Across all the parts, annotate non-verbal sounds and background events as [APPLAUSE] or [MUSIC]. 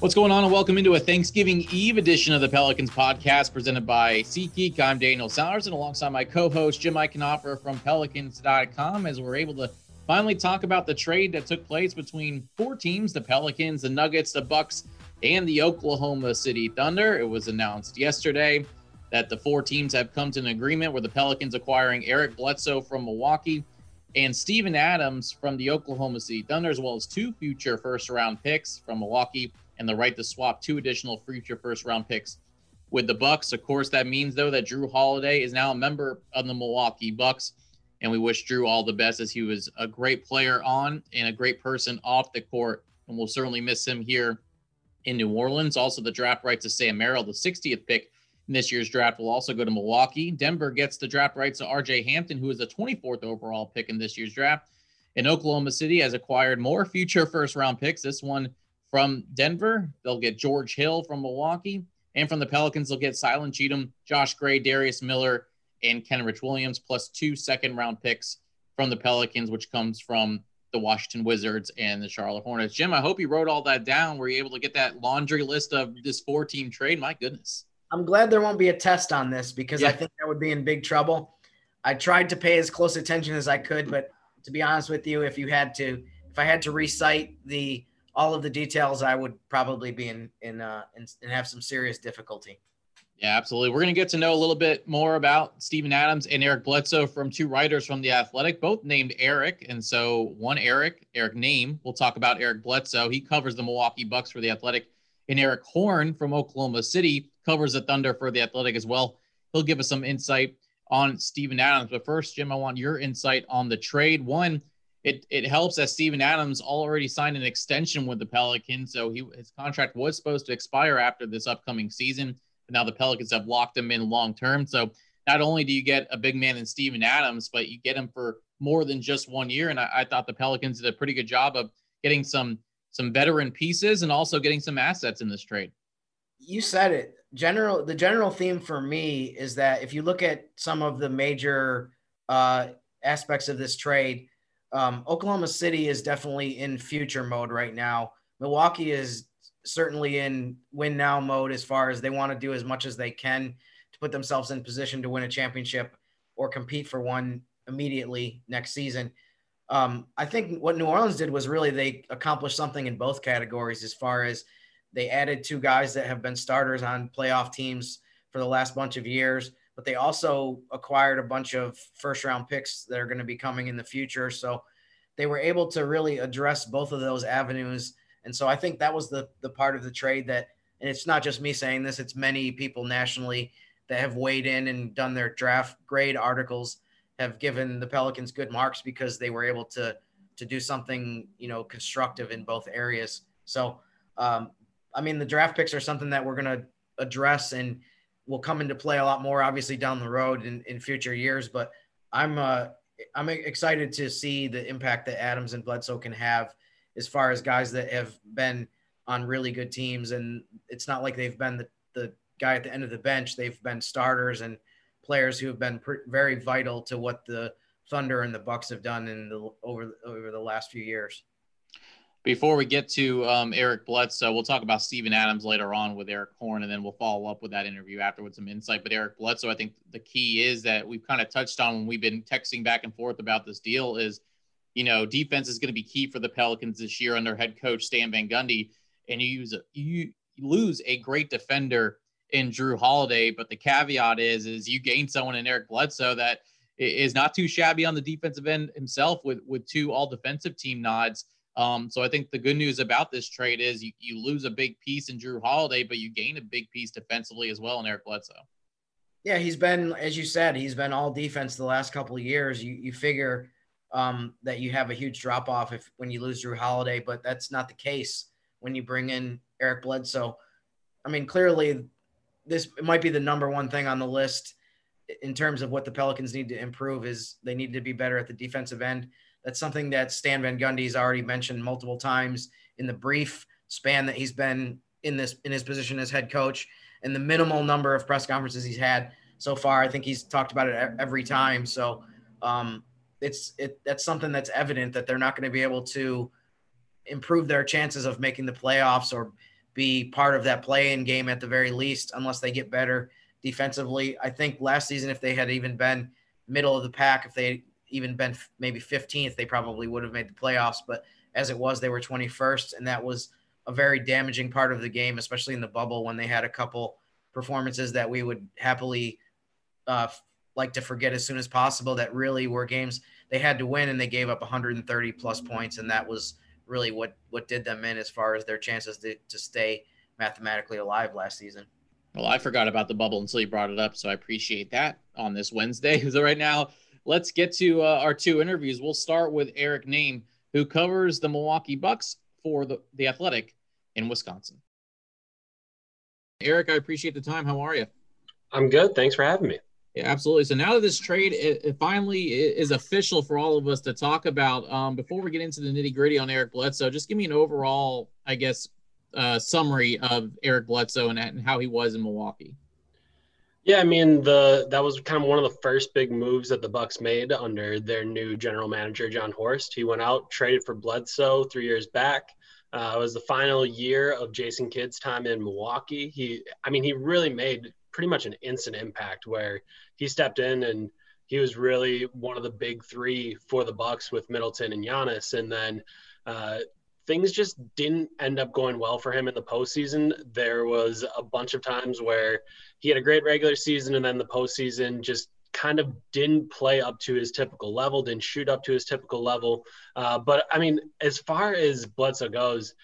What's going on, and welcome into a Thanksgiving Eve edition of the Pelicans podcast presented by SeatGeek. I'm Daniel Sowers, and alongside my co host, Jim Eichenhofer from Pelicans.com, as we're able to finally talk about the trade that took place between four teams the Pelicans, the Nuggets, the Bucks, and the Oklahoma City Thunder. It was announced yesterday that the four teams have come to an agreement where the Pelicans acquiring Eric Bledsoe from Milwaukee and Steven Adams from the Oklahoma City Thunder, as well as two future first round picks from Milwaukee and the right to swap two additional future first round picks with the Bucks. Of course, that means though that Jrue Holiday is now a member of the Milwaukee Bucks, and we wish Jrue all the best as he was a great player on and a great person off the court, and we'll certainly miss him here in New Orleans. Also, the draft rights to Sam Merrill, the 60th pick in this year's draft, will also go to Milwaukee. Denver gets the draft rights to R.J. Hampton, who is the 24th overall pick in this year's draft. And Oklahoma City has acquired more future first round picks. This one from Denver, they'll get George Hill from Milwaukee. And from the Pelicans, they'll get Zylan Cheatham, Josh Gray, Darius Miller, and Kenrich Williams, plus two second round picks from the Pelicans, which comes from the Washington Wizards and the Charlotte Hornets. Jim, I hope you wrote all that down. Were you able to get that laundry list of this four team trade? My goodness. I'm glad there won't be a test on this because yeah. I think that would be in big trouble. I tried to pay as close attention as I could, but to be honest with you, if you had to, if I had to recite the all of the details, I would probably be in in, uh, in and have some serious difficulty. Yeah, absolutely. We're going to get to know a little bit more about Steven Adams and Eric Bledsoe from two writers from The Athletic, both named Eric. And so one Eric, Eric Nehm, we'll talk about Eric Bledsoe. He covers the Milwaukee Bucks for The Athletic. And Erik Horne from Oklahoma City covers the Thunder for The Athletic as well. He'll give us some insight on Steven Adams. But first, Jim, I want your insight on the trade. One, it it helps that Steven Adams already signed an extension with the Pelicans, so he his contract was supposed to expire after this upcoming season. But now the Pelicans have locked him in long term. So not only do you get a big man in Steven Adams, but you get him for more than just one year. And I, I thought the Pelicans did a pretty good job of getting some some veteran pieces and also getting some assets in this trade. You said it. General the general theme for me is that if you look at some of the major uh, aspects of this trade, um, Oklahoma City is definitely in future mode right now. Milwaukee is certainly in win now mode as far as they want to do as much as they can to put themselves in position to win a championship or compete for one immediately next season. Um, I think what New Orleans did was really they accomplished something in both categories as far as they added two guys that have been starters on playoff teams for the last bunch of years but they also acquired a bunch of first round picks that are going to be coming in the future. So they were able to really address both of those avenues. And so I think that was the the part of the trade that, and it's not just me saying this; it's many people nationally that have weighed in and done their draft grade articles have given the Pelicans good marks because they were able to to do something you know constructive in both areas. So, um, I mean, the draft picks are something that we're going to address and will come into play a lot more, obviously down the road in, in future years. But I'm uh, I'm excited to see the impact that Adams and Bledsoe can have as far as guys that have been on really good teams. And it's not like they've been the, the guy at the end of the bench. They've been starters and players who have been pr- very vital to what the Thunder and the Bucks have done in the over over the last few years. Before we get to um, Eric Bledsoe, we'll talk about Steven Adams later on with Erik Horne, and then we'll follow up with that interview afterwards, some insight. But Eric Bledsoe, I think the key is that we've kind of touched on when we've been texting back and forth about this deal is, you know, defense is going to be key for the Pelicans this year under head coach Stan Van Gundy, and you use a, you lose a great defender in Jrue Holiday, but the caveat is is you gain someone in Eric Bledsoe that is not too shabby on the defensive end himself with with two all defensive team nods um, so I think the good news about this trade is you, you lose a big piece in Jrue Holiday, but you gain a big piece defensively as well in Eric Bledsoe. Yeah, he's been, as you said, he's been all defense the last couple of years. You you figure um, that you have a huge drop off if when you lose Jrue Holiday, but that's not the case when you bring in Eric Bledsoe. I mean, clearly, this might be the number one thing on the list in terms of what the Pelicans need to improve is they need to be better at the defensive end. That's something that Stan Van Gundy's already mentioned multiple times in the brief span that he's been in this in his position as head coach and the minimal number of press conferences he's had so far. I think he's talked about it every time. So um, it's it that's something that's evident that they're not going to be able to improve their chances of making the playoffs or be part of that play-in game at the very least, unless they get better defensively. I think last season, if they had even been middle of the pack, if they even been maybe 15th, they probably would have made the playoffs. But as it was, they were 21st, and that was a very damaging part of the game, especially in the bubble when they had a couple performances that we would happily uh, like to forget as soon as possible. That really were games they had to win, and they gave up 130 plus points, and that was really what what did them in as far as their chances to, to stay mathematically alive last season. Well, I forgot about the bubble until you brought it up, so I appreciate that on this Wednesday. [LAUGHS] So right now, let's get to uh, our two interviews. We'll start with Eric Nehm, who covers the Milwaukee Bucks for the, the Athletic in Wisconsin. Eric, I appreciate the time. How are you? I'm good. Thanks for having me. Yeah, absolutely. So now that this trade it, it finally is official for all of us to talk about, um, before we get into the nitty gritty on Eric Bledsoe, just give me an overall, I guess, uh, summary of Eric Bledsoe and, and how he was in Milwaukee. Yeah, I mean the that was kind of one of the first big moves that the Bucks made under their new general manager Jon Horst. He went out, traded for Bledsoe three years back. Uh, it was the final year of Jason Kidd's time in Milwaukee. He, I mean, he really made pretty much an instant impact where he stepped in and he was really one of the big three for the Bucks with Middleton and Giannis. And then uh, things just didn't end up going well for him in the postseason. There was a bunch of times where he had a great regular season and then the postseason just kind of didn't play up to his typical level, didn't shoot up to his typical level. Uh, but I mean, as far as Bledsoe goes,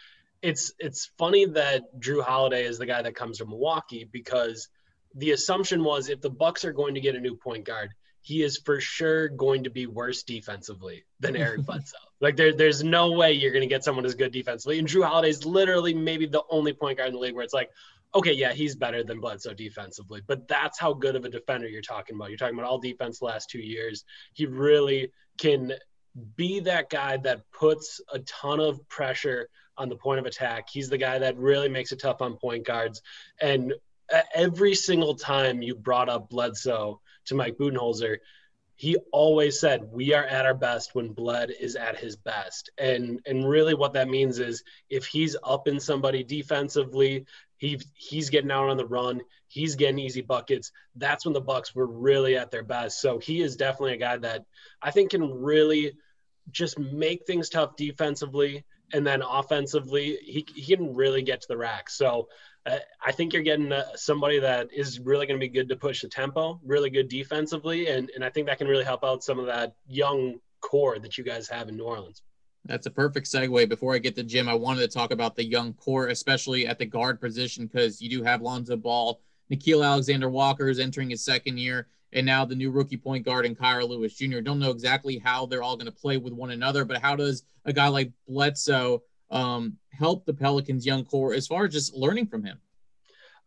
it's it's funny that Jrue Holiday is the guy that comes from Milwaukee because the assumption was if the Bucks are going to get a new point guard, he is for sure going to be worse defensively than Eric [LAUGHS] Bledsoe. Like there, there's no way you're going to get someone as good defensively. And Jrue Holiday is literally maybe the only point guard in the league where it's like, okay, yeah, he's better than Bledsoe defensively, but that's how good of a defender you're talking about. You're talking about all defense last two years. He really can be that guy that puts a ton of pressure on the point of attack. He's the guy that really makes it tough on point guards. And uh, every single time you brought up Bledsoe to Mike Budenholzer, he always said we are at our best when Bled is at his best. And and really what that means is if he's up in somebody defensively, he he's getting out on the run, he's getting easy buckets. That's when the Bucks were really at their best. So he is definitely a guy that I think can really just make things tough defensively and then offensively he, he can really get to the rack. So uh, I think you're getting uh, somebody that is really going to be good to push the tempo, really good defensively, and and I think that can really help out some of that young core that you guys have in New Orleans. That's a perfect segue. Before I get to Jim, I wanted to talk about the young core, especially at the guard position, because you do have Lonzo Ball, Nickeil Alexander Walker is entering his second year, and now the new rookie point guard and Kira Lewis Jr. Don't know exactly how they're all going to play with one another, but how does a guy like Bledsoe um, help the Pelicans' young core as far as just learning from him?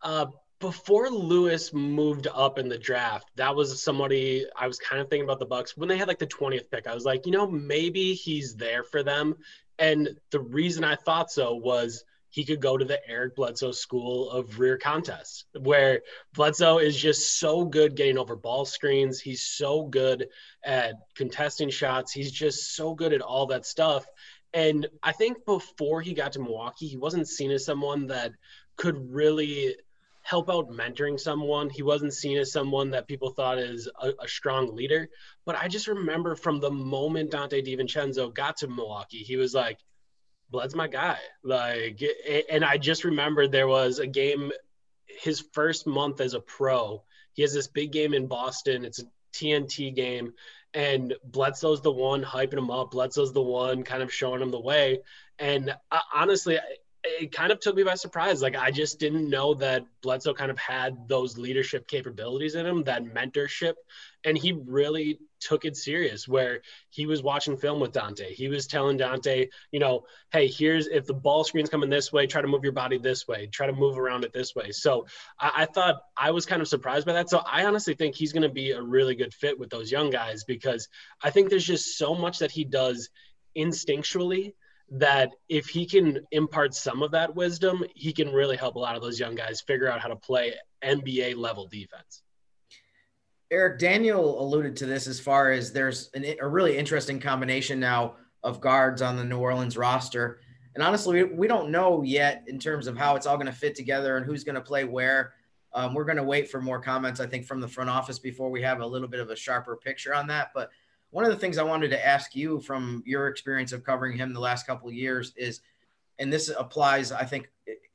Uh, before Lewis moved up in the draft, that was somebody I was kind of thinking about the Bucks when they had like the 20th pick. I was like, you know, maybe he's there for them. And the reason I thought so was he could go to the Eric Bledsoe School of Rear Contests, where Bledsoe is just so good getting over ball screens. He's so good at contesting shots. He's just so good at all that stuff. And I think before he got to Milwaukee, he wasn't seen as someone that could really help out mentoring someone. He wasn't seen as someone that people thought is a, a, strong leader. But I just remember from the moment Donte DiVincenzo got to Milwaukee, he was like, Bled's my guy. Like, and I just remember there was a game, his first month as a pro. He has this big game in Boston. It's a TNT game and Bledsoe's the one hyping him up. Bledsoe's the one kind of showing him the way. And uh, honestly, it kind of took me by surprise. Like I just didn't know that Bledsoe kind of had those leadership capabilities in him, that mentorship, and he really took it serious. Where he was watching film with Donte. he was telling Donte, you know, hey, here's if the ball screen's coming this way, try to move your body this way, try to move around it this way. So I, I thought I was kind of surprised by that. So I honestly think he's going to be a really good fit with those young guys because I think there's just so much that he does instinctually that if he can impart some of that wisdom, he can really help a lot of those young guys figure out how to play NBA level defense. Eric Daniel alluded to this as far as there's an, a really interesting combination now of guards on the New Orleans roster. And honestly, we, we don't know yet in terms of how it's all going to fit together and who's going to play where. Um, we're going to wait for more comments, I think, from the front office before we have a little bit of a sharper picture on that. But one of the things I wanted to ask you from your experience of covering him the last couple of years is, and this applies, I think,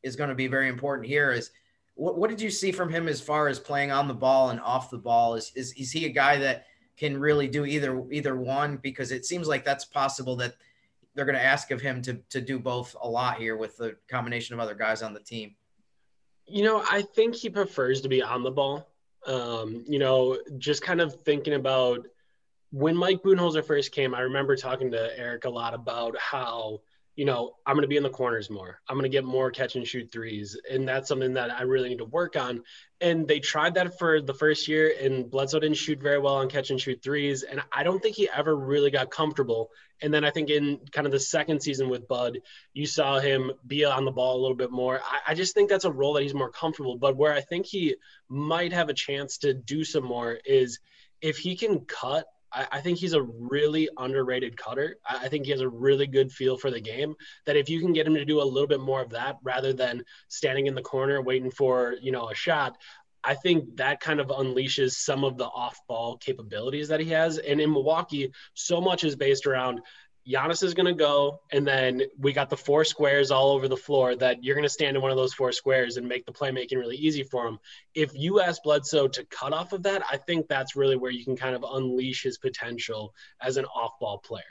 is going to be very important here. Is what, what did you see from him as far as playing on the ball and off the ball? Is, is is he a guy that can really do either either one? Because it seems like that's possible that they're going to ask of him to to do both a lot here with the combination of other guys on the team. You know, I think he prefers to be on the ball. Um, you know, just kind of thinking about when Mike Budenholzer first came, I remember talking to Eric a lot about how, you know, I'm going to be in the corners more. I'm going to get more catch and shoot threes. And that's something that I really need to work on. And they tried that for the first year, and Bledsoe didn't shoot very well on catch and shoot threes. And I don't think he ever really got comfortable. And then I think in kind of the second season with Bud, you saw him be on the ball a little bit more. I, I just think that's a role that he's more comfortable. But where I think he might have a chance to do some more is if he can cut I, I, think he's a really underrated cutter. I, I think he has a really good feel for the game. That if you can get him to do a little bit more of that rather than standing in the corner waiting for you know a shot, I think that kind of unleashes some of the off ball capabilities that he has. And in Milwaukee, so much is based around Giannis is going to go, and then we got the four squares all over the floor that you're going to stand in one of those four squares and make the playmaking really easy for him. If you ask Bledsoe to cut off of that, I think that's really where you can kind of unleash his potential as an off ball player.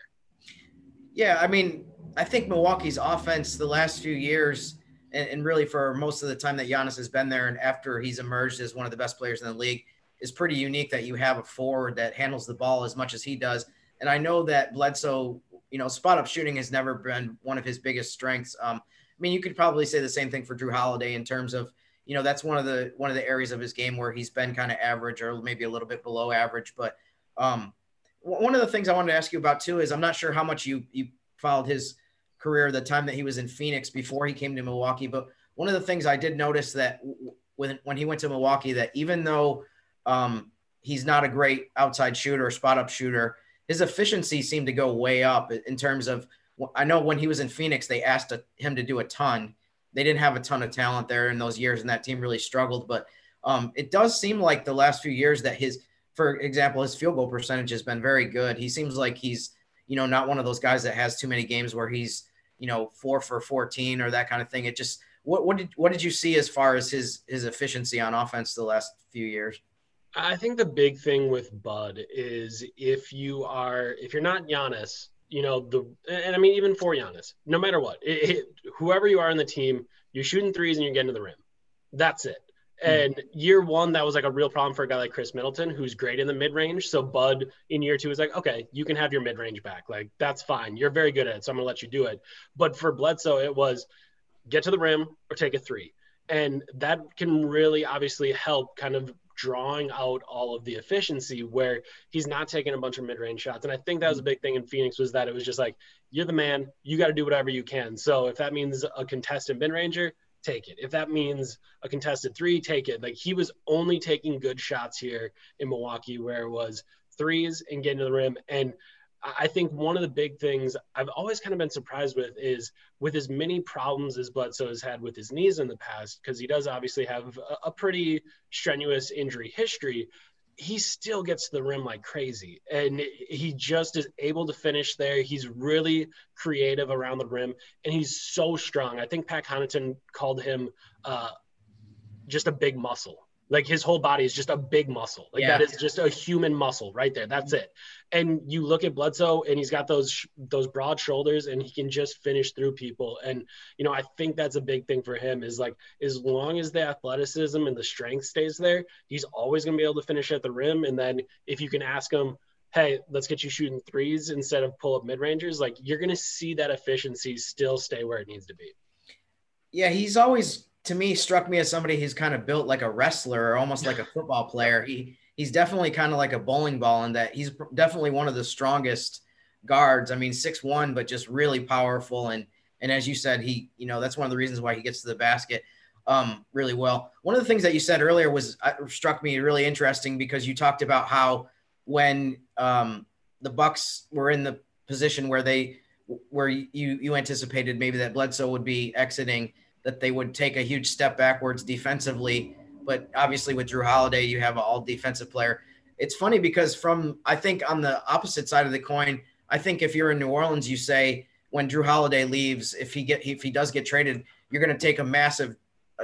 Yeah, I mean, I think Milwaukee's offense the last few years, and, and really for most of the time that Giannis has been there, and after he's emerged as one of the best players in the league, is pretty unique that you have a forward that handles the ball as much as he does. And I know that Bledsoe you know, spot up shooting has never been one of his biggest strengths. Um, I mean, you could probably say the same thing for Jrue Holiday in terms of, you know, that's one of the one of the areas of his game where he's been kind of average or maybe a little bit below average. But um, one of the things I wanted to ask you about too is I'm not sure how much you you followed his career the time that he was in Phoenix before he came to Milwaukee. But one of the things I did notice that when when he went to Milwaukee, that even though um, he's not a great outside shooter spot up shooter, his efficiency seemed to go way up in terms of I know when he was in Phoenix, they asked him to do a ton. They didn't have a ton of talent there in those years, and that team really struggled. But um, it does seem like the last few years that his, for example, his field goal percentage has been very good. He seems like he's, you know, not one of those guys that has too many games where he's, you know, four for 14 or that kind of thing. It just, what, what did, what did you see as far as his, his efficiency on offense the last few years? I think the big thing with Bud is if you are if you're not Giannis, you know the and I mean even for Giannis, no matter what, it, it, whoever you are in the team, you're shooting threes and you're getting to the rim. That's it. Hmm. And mm-hmm. year one, that was like a real problem for a guy like Khris Middleton, who's great in the mid range. So Bud in year two is like, okay, you can have your mid range back. Like that's fine. You're very good at it, so I'm gonna let you do it. But for Bledsoe, it was get to the rim or take a three. And that can really obviously help kind of drawing out all of the efficiency where he's not taking a bunch of mid-range shots. And I think that was a mm-hmm. big thing in Phoenix was that it was just like, you're the man, you got to do whatever you can. So if that means a contested mid-ranger, take it. If that means a contested three, take it. Like he was only taking good shots here in Milwaukee where it was threes and getting to the rim. And I think one of the big things I've always kind of been surprised with is with as many problems as Bledsoe has had with his knees in the past, because he does obviously have a, a, pretty strenuous injury history. He still gets to the rim like crazy, and he just is able to finish there. He's really creative around the rim, and he's so strong. I think Pat Connaughton called him uh, just a big muscle like his whole body is just a big muscle. Like yeah. that is just a human muscle right there. That's it. And you look at Bledsoe and he's got those those broad shoulders and he can just finish through people. And you know, I think that's a big thing for him is like as long as the athleticism and the strength stays there, he's always going to be able to finish at the rim and then if you can ask him hey, let's get you shooting threes instead of pull up mid rangers, like you're going to see that efficiency still stay where it needs to be. Yeah, he's always to me struck me as somebody who's kind of built like a wrestler or almost like a [LAUGHS] football player. He he's definitely kind of like a bowling ball in that he's definitely one of the strongest guards. I mean, six one, but just really powerful. And and as you said, he you know that's one of the reasons why he gets to the basket um, really well. One of the things that you said earlier was uh, struck me really interesting because you talked about how when um, the Bucks were in the position where they where you you anticipated maybe that Bledsoe would be exiting, that they would take a huge step backwards defensively. But obviously, with Jrue Holiday, you have an all defensive player. It's funny because from I think on the opposite side of the coin, I think if you're in New Orleans, you say when Jrue Holiday leaves, if he get if he does get traded, you're going to take a massive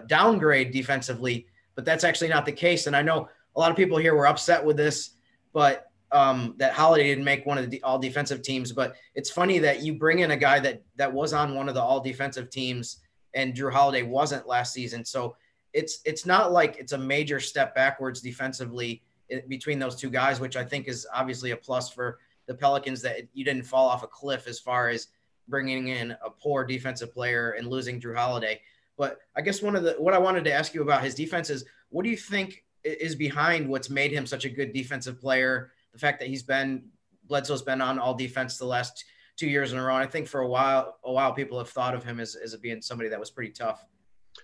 downgrade defensively. But that's actually not the case. And I know a lot of people here were upset with this, but um, that Holiday didn't make one of the all defensive teams. But it's funny that you bring in a guy that that was on one of the all defensive teams, and Jrue Holiday wasn't last season. So it's it's not like it's a major step backwards defensively eh, between those two guys, which I think is obviously a plus for the Pelicans that you didn't fall off a cliff as far as bringing in a poor defensive player and losing Jrue Holiday. But I guess one of the what I wanted to ask you about his defense is what do you think is behind what's made him such a good defensive player? The fact that he's been Bledsoe's been on all defense the last two years in a row. And I think for a while, a while people have thought of him as, as being somebody that was pretty tough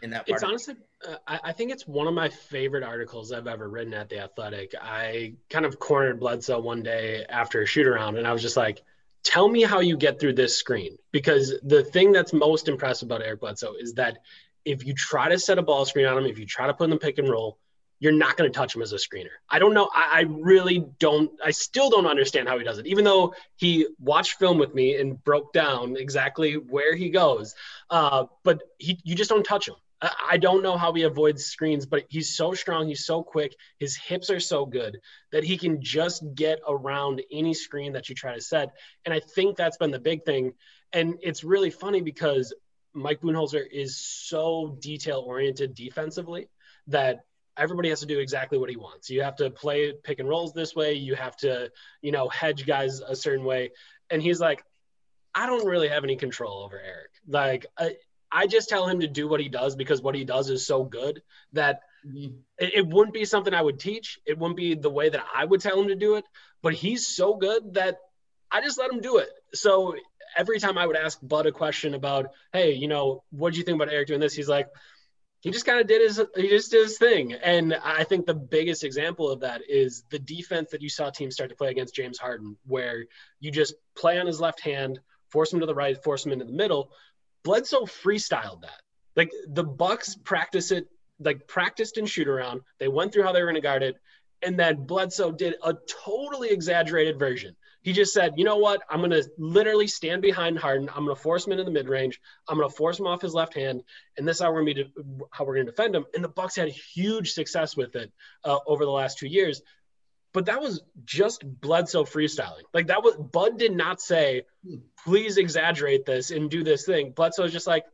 in that. Part. It's honestly, uh, I, I, think it's one of my favorite articles I've ever written at the Athletic. I kind of cornered Bledsoe one day after a shoot around, and I was just like, tell me how you get through this screen because the thing that's most impressive about Eric Bledsoe is that if you try to set a ball screen on him, if you try to put in the pick and roll, you're not going to touch him as a screener. I don't know. I, I, really don't. I still don't understand how he does it, even though he watched film with me and broke down exactly where he goes. Uh, but he, you just don't touch him. I don't know how he avoids screens, but he's so strong. He's so quick. His hips are so good that he can just get around any screen that you try to set. And I think that's been the big thing. And it's really funny because Mike Budenholzer is so detail oriented defensively that everybody has to do exactly what he wants. You have to play pick and rolls this way. You have to, you know, hedge guys a certain way. And he's like, I don't really have any control over Eric. Like, I, I just tell him to do what he does because what he does is so good that mm-hmm. it, it, wouldn't be something I would teach. It wouldn't be the way that I would tell him to do it. But he's so good that I just let him do it. So every time I would ask Bud a question about, hey, you know, what do you think about Eric doing this? He's like, he just kind of did his he just did his thing. And I think the biggest example of that is the defense that you saw teams start to play against James Harden, where you just play on his left hand, force him to the right, force him into the middle. Bledsoe freestyled that. Like the Bucks practice it, like practiced in shoot around. They went through how they were going to guard it, and then Bledsoe did a totally exaggerated version. He just said, "You know what? I'm going to literally stand behind Harden. I'm going to force him into the mid range. I'm going to force him off his left hand, and this is how we're going to how we're going to defend him." And the Bucks had huge success with it uh, over the last two years but that was just Bledsoe freestyling. Like that was Bud did not say, please exaggerate this and do this thing. Bledsoe was just like,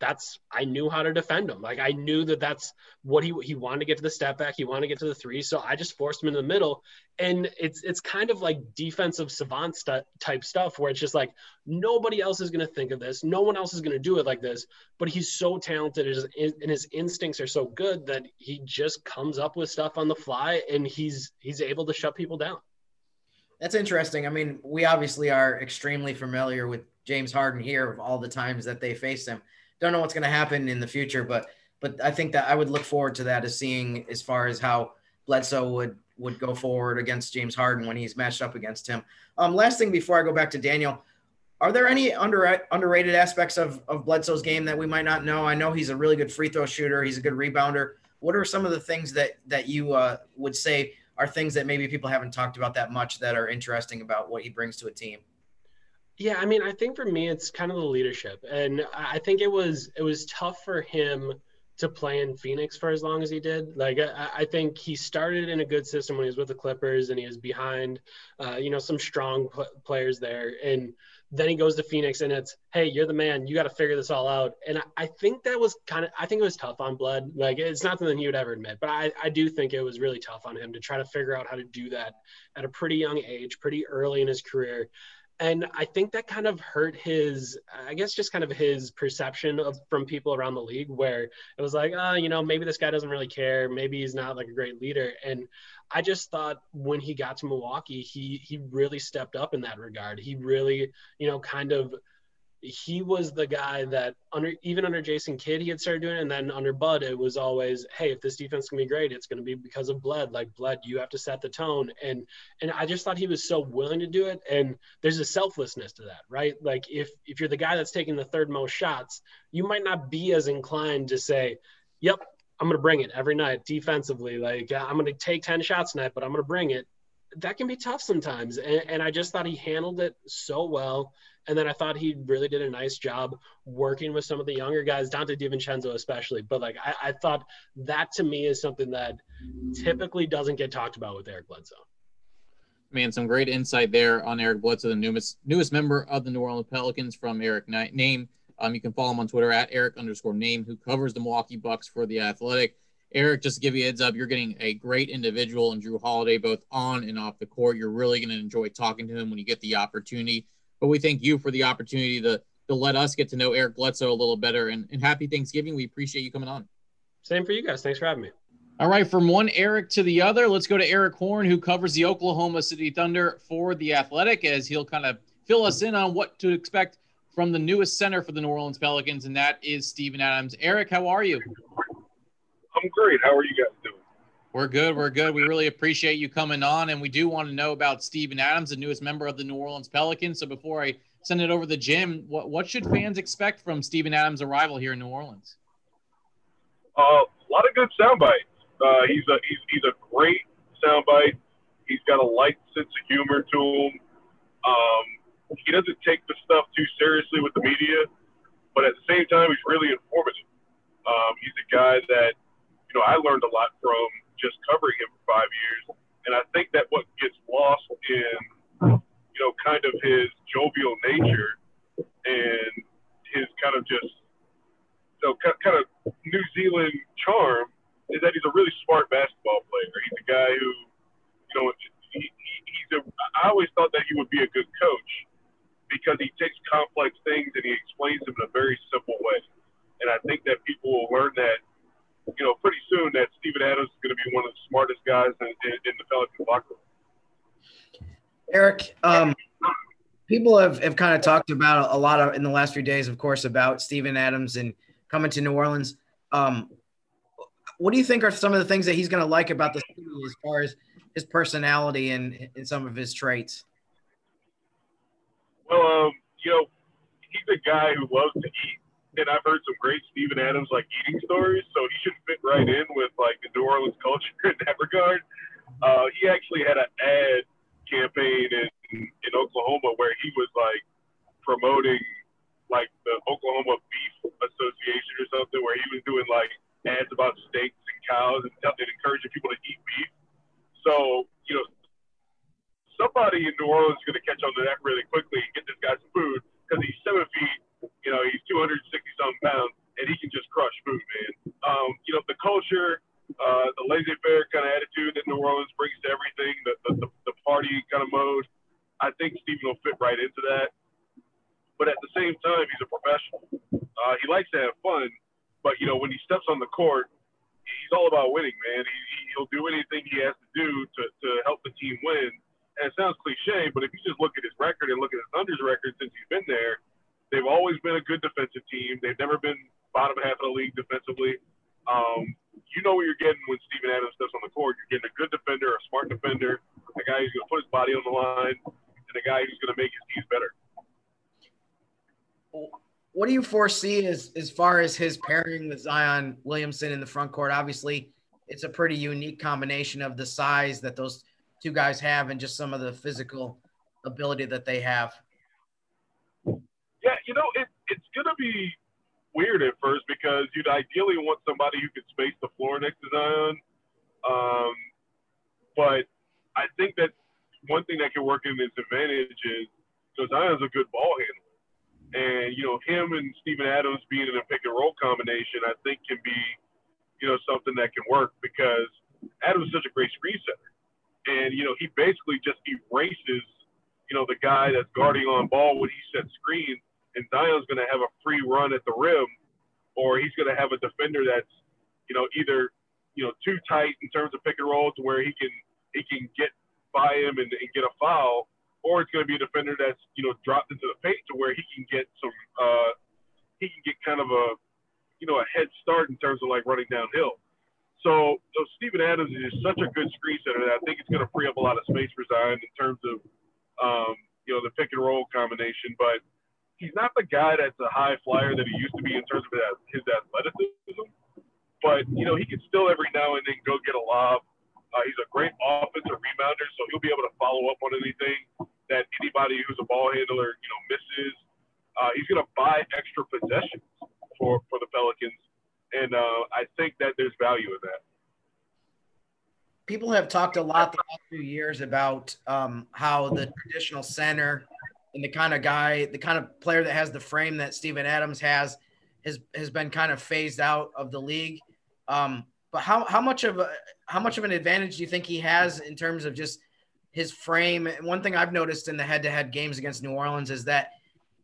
that's I knew how to defend him. Like I knew that that's what he he wanted to get to the step back. He wanted to get to the three, so I just forced him in the middle. And it's it's kind of like defensive savant st- type stuff where it's just like nobody else is going to think of this. No one else is going to do it like this. But he's so talented and his instincts are so good that he just comes up with stuff on the fly and he's he's able to shut people down. That's interesting. I mean, we obviously are extremely familiar with James Harden here of all the times that they faced him don't know what's going to happen in the future, but but I think that I would look forward to that as seeing as far as how Bledsoe would would go forward against James Harden when he's matched up against him. Um, last thing before I go back to Daniel, are there any under, underrated aspects of, of Bledsoe's game that we might not know? I know he's a really good free throw shooter. He's a good rebounder. What are some of the things that that you uh, would say are things that maybe people haven't talked about that much that are interesting about what he brings to a team? Yeah, I mean, I think for me, it's kind of the leadership, and I think it was it was tough for him to play in Phoenix for as long as he did. Like, I, I think he started in a good system when he was with the Clippers, and he was behind, uh, you know, some strong pl- players there, and then he goes to Phoenix, and it's, hey, you're the man, you got to figure this all out. And I, I think that was kind of, I think it was tough on Blood. Like, it's not something he would ever admit, but I, I do think it was really tough on him to try to figure out how to do that at a pretty young age, pretty early in his career and I think that kind of hurt his, I guess, just kind of his perception of from people around the league, where it was like, oh, you know, maybe this guy doesn't really care, maybe he's not like a great leader. And I just thought when he got to Milwaukee, he he really stepped up in that regard. He really, you know, kind of he was the guy that under even under Jason Kidd he had started doing it, and then under Bud it was always, hey, if this defense can be great, it's going to be because of Bled. Like Bled, you have to set the tone, and and I just thought he was so willing to do it, and there's a selflessness to that, right? Like if if you're the guy that's taking the third most shots, you might not be as inclined to say, yep, I'm going to bring it every night defensively. Like I'm going to take ten shots tonight, but I'm going to bring it. That can be tough sometimes, and, and I just thought he handled it so well and then I thought he really did a nice job working with some of the younger guys, Donte DiVincenzo especially. But like I, I thought that to me is something that typically doesn't get talked about with Eric Bledsoe. Man, some great insight there on Eric Bledsoe, the newest newest member of the New Orleans Pelicans from Eric Nehm. Um, you can follow him on Twitter at Eric underscore Nehm, who covers the Milwaukee Bucks for the Athletic. Eric, just to give you a heads up, you're getting a great individual in Jrue Holiday, both on and off the court. You're really going to enjoy talking to him when you get the opportunity. But we thank you for the opportunity to to let us get to know Eric Bledsoe a little better. And, and happy Thanksgiving. We appreciate you coming on. Same for you guys. Thanks for having me. All right, from one Eric to the other, let's go to Erik Horne, who covers the Oklahoma City Thunder for the Athletic, as he'll kind of fill us in on what to expect from the newest center for the New Orleans Pelicans, and that is Steven Adams. Eric, how are you? I'm great. How are you guys doing? We're good. We're good. We really appreciate you coming on, and we do want to know about Steven Adams, the newest member of the New Orleans Pelicans. So before I send it over to Jim, what what should fans expect from Steven Adams' arrival here in New Orleans? Uh, a lot of good sound bites. Uh, he's a he's, he's a great soundbite. He's got a light sense of humor to him. Um, he doesn't take the stuff too seriously with the media, but at the same time, he's really informative. Um, he's a guy that you know I learned a lot from just covering him for five years. And I think that what gets lost in, you know, kind of his jovial nature and his kind of just, you know, kind of New Zealand charm is that he's a really smart basketball player. He's a guy who, you know, he, he, he's a. I always thought that he would be a good coach because he takes complex things and he explains them in a very simple way. And I think that people will learn that you know, pretty soon that Steven Adams is going to be one of the smartest guys in, in, in the Pelicans locker room. Eric, um, people have, have kind of talked about a lot of in the last few days, of course, about Steven Adams and coming to New Orleans. Um, what do you think are some of the things that he's going to like about the city as far as his personality and, and some of his traits? Well, um, you know, he's a guy who loves to eat and I've heard some great Steven Adams like eating stories, so he should fit right in with like the New Orleans culture [LAUGHS] in that regard. Uh, he actually had an ad campaign in in Oklahoma where he was like promoting like the Oklahoma Beef Association or something, where he was doing like ads about steaks and cows and, and encouraging people to eat beef. So you know, somebody in New Orleans is going to catch on to that really quickly and get this guy some food because he's seven feet you know, he's 260 something pounds, and he can just crush food, man. Um, you know, the culture, uh, the laissez-faire kind of attitude that New Orleans brings to everything, the, the, the, the party kind of mode. I think Steven will fit right into that. But at the same time, he's a professional. Uh, he likes to have fun, but you know, when he steps on the court, he's all about winning, man. He, he'll do anything he has to do to, to help the team win. And it sounds cliche, but if you just look at his record and look at his Thunder's record since he's been there, They've always been a good defensive team. They've never been bottom half of the league defensively. Um, you know what you're getting when Steven Adams steps on the court. You're getting a good defender, a smart defender, a guy who's going to put his body on the line, and a guy who's going to make his teams better. What do you foresee as as far as his pairing with Zion Williamson in the front court? Obviously, it's a pretty unique combination of the size that those two guys have and just some of the physical ability that they have. Yeah, you know, it, it's going to be weird at first because you'd ideally want somebody who could space the floor next to Zion. Um, but I think that one thing that can work in his advantage is so Zion's a good ball handler. And, you know, him and Steven Adams being in a pick and roll combination, I think can be, you know, something that can work because Adams is such a great screen setter. And, you know, he basically just erases, you know, the guy that's guarding on ball when he sets screens and Zion's going to have a free run at the rim, or he's going to have a defender that's, you know, either, you know, too tight in terms of pick and roll to where he can he can get by him and, and get a foul, or it's going to be a defender that's, you know, dropped into the paint to where he can get some uh, he can get kind of a, you know, a head start in terms of like running downhill. So, so Steven Adams is such a good screen setter that I think it's going to free up a lot of space for Zion in terms of, um, you know, the pick and roll combination. But he's not the guy that's a high flyer that he used to be in terms of his athleticism. But you know, he can still every now and then go get a lob. Uh, he's a great offensive rebounder, so he'll be able to follow up on anything that anybody who's a ball handler, you know, misses. Uh, he's going to buy extra possessions for for the Pelicans and uh, I think that there's value in that. People have talked a lot the last few years about um, how the traditional center and the kind of guy, the kind of player that has the frame that Steven Adams has, has has been kind of phased out of the league. Um, but how how much of a how much of an advantage do you think he has in terms of just his frame? one thing I've noticed in the head-to-head games against New Orleans is that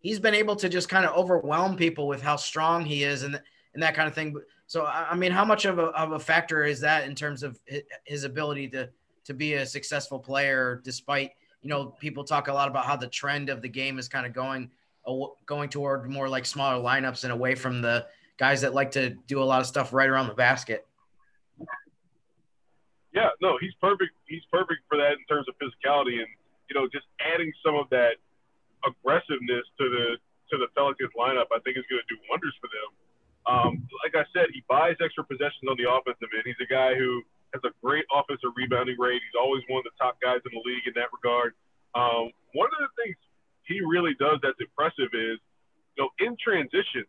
he's been able to just kind of overwhelm people with how strong he is, and and that kind of thing. So, I mean, how much of a, of a factor is that in terms of his ability to to be a successful player, despite you know people talk a lot about how the trend of the game is kind of going going toward more like smaller lineups and away from the guys that like to do a lot of stuff right around the basket. Yeah, no, he's perfect. He's perfect for that in terms of physicality and you know just adding some of that aggressiveness to the to the Pelicans lineup. I think is going to do wonders for them. Um, like I said, he buys extra possessions on the offensive end. He's a guy who has a great offensive rebounding rate. He's always one of the top guys in the league in that regard. Um, one of the things he really does that's impressive is, you know, in transition,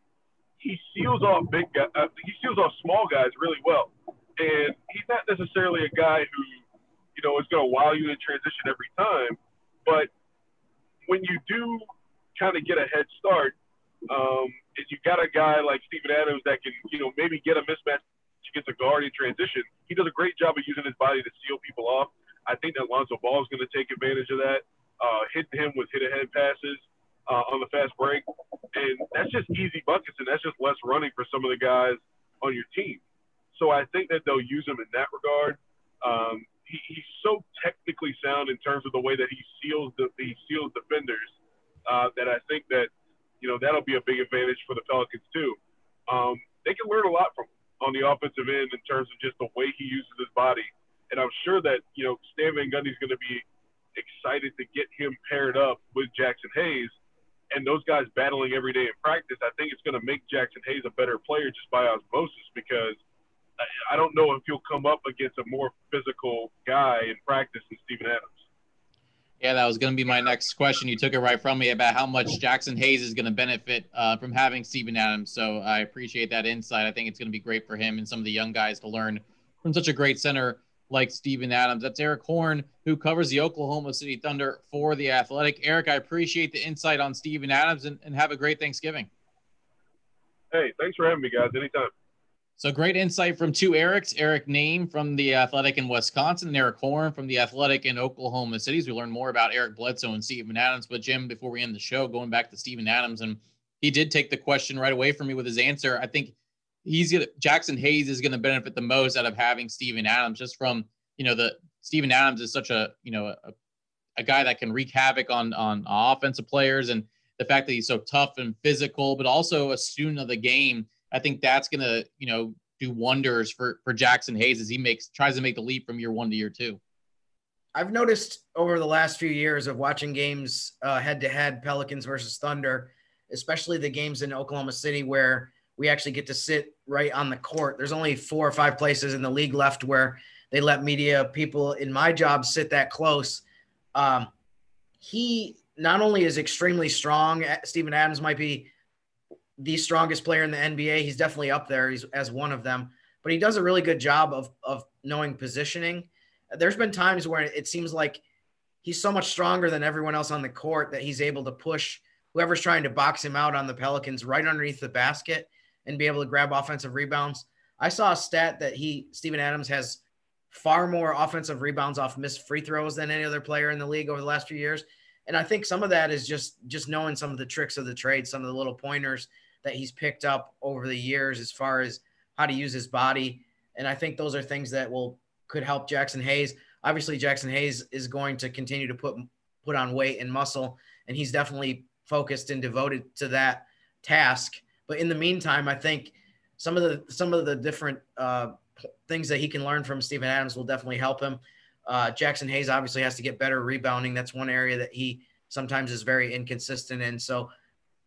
he seals off big guys, uh, he seals off small guys really well. And he's not necessarily a guy who, you know, is going to wow you in transition every time. But when you do kind of get a head start, um, is you got a guy like Steven Adams that can, you know, maybe get a mismatch against a guard in transition. He does a great job of using his body to seal people off. I think that Lonzo Ball is going to take advantage of that. Uh, hit him with hit ahead passes uh, on the fast break, and that's just easy buckets, and that's just less running for some of the guys on your team. So I think that they'll use him in that regard. Um, he, he's so technically sound in terms of the way that he seals the he seals defenders uh, that I think that you know, that'll be a big advantage for the Pelicans too. Um, they can learn a lot from on the offensive end in terms of just the way he uses his body. And I'm sure that, you know, Stan Van Gundy's going to be excited to get him paired up with Jaxson Hayes and those guys battling every day in practice. I think it's going to make Jaxson Hayes a better player just by osmosis because I don't know if he'll come up against a more physical guy in practice than Steven Adams. Yeah, that was going to be my next question. You took it right from me about how much Jaxson Hayes is going to benefit uh, from having Steven Adams. So I appreciate that insight. I think it's going to be great for him and some of the young guys to learn from such a great center like Steven Adams. That's Erik Horne, who covers the Oklahoma City Thunder for the Athletic. Eric, I appreciate the insight on Steven Adams and, and have a great Thanksgiving. Hey, thanks for having me, guys. Anytime. So great insight from two Erics, Eric Nehm from the Athletic in Wisconsin and Erik Horne from the Athletic in Oklahoma Cities. We learned more about Eric Bledsoe and Steven Adams. But Jim, before we end the show, going back to Steven Adams, and he did take the question right away from me with his answer. I think he's gonna Jaxson Hayes is gonna benefit the most out of having Steven Adams, just from you know the Steven Adams is such a you know a, a guy that can wreak havoc on on offensive players and the fact that he's so tough and physical, but also a student of the game I think that's going to, you know, do wonders for for Jaxson Hayes as he makes tries to make the leap from year one to year two. I've noticed over the last few years of watching games head to head, Pelicans versus Thunder, especially the games in Oklahoma City where we actually get to sit right on the court. There's only four or five places in the league left where they let media people in my job sit that close. Um, he not only is extremely strong, Steven Adams might be the strongest player in the NBA. He's definitely up there. He's as one of them, but he does a really good job of of knowing positioning. There's been times where it seems like he's so much stronger than everyone else on the court that he's able to push whoever's trying to box him out on the Pelicans right underneath the basket and be able to grab offensive rebounds. I saw a stat that he Steven Adams has far more offensive rebounds off missed free throws than any other player in the league over the last few years. And I think some of that is just just knowing some of the tricks of the trade, some of the little pointers that he's picked up over the years as far as how to use his body. And I think those are things that will could help Jaxson Hayes. Obviously, Jaxson Hayes is going to continue to put put on weight and muscle, and he's definitely focused and devoted to that task. But in the meantime, I think some of the some of the different uh, things that he can learn from Steven Adams will definitely help him. Uh, Jaxson Hayes obviously has to get better rebounding. That's one area that he sometimes is very inconsistent in. So,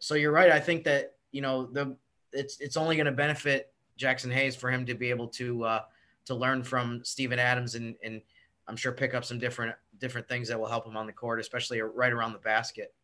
so you're right. I think that you know the it's it's only going to benefit Jaxson Hayes for him to be able to uh, to learn from Steven Adams and and I'm sure pick up some different different things that will help him on the court, especially right around the basket.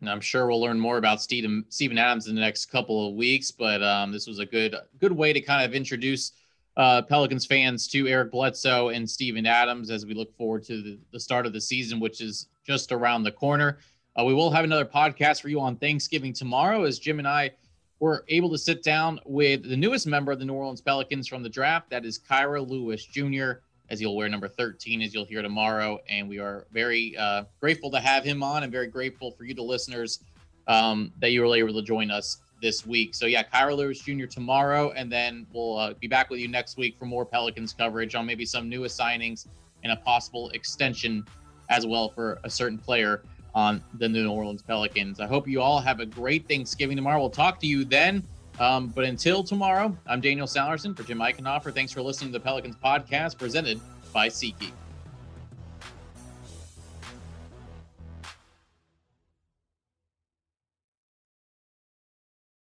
And I'm sure we'll learn more about Steven, Steven Adams in the next couple of weeks, but um, this was a good good way to kind of introduce uh, Pelicans fans to Eric Bledsoe and Steven Adams as we look forward to the, the start of the season, which is just around the corner. Uh, we will have another podcast for you on Thanksgiving tomorrow as Jim and I were able to sit down with the newest member of the New Orleans Pelicans from the draft. That is Kira Lewis Jr as he'll wear number 13, as you'll hear tomorrow. And we are very uh, grateful to have him on and very grateful for you, the listeners, um, that you were able to join us this week. So, yeah, Kira Lewis Jr. tomorrow. And then we'll uh, be back with you next week for more Pelicans coverage on maybe some new signings and a possible extension as well for a certain player on the New Orleans Pelicans. I hope you all have a great Thanksgiving tomorrow. We'll talk to you then. Um, but until tomorrow, I'm Daniel Sallerson for Jim Eichenhofer. Thanks for listening to the Pelicans podcast presented by SeatGeek.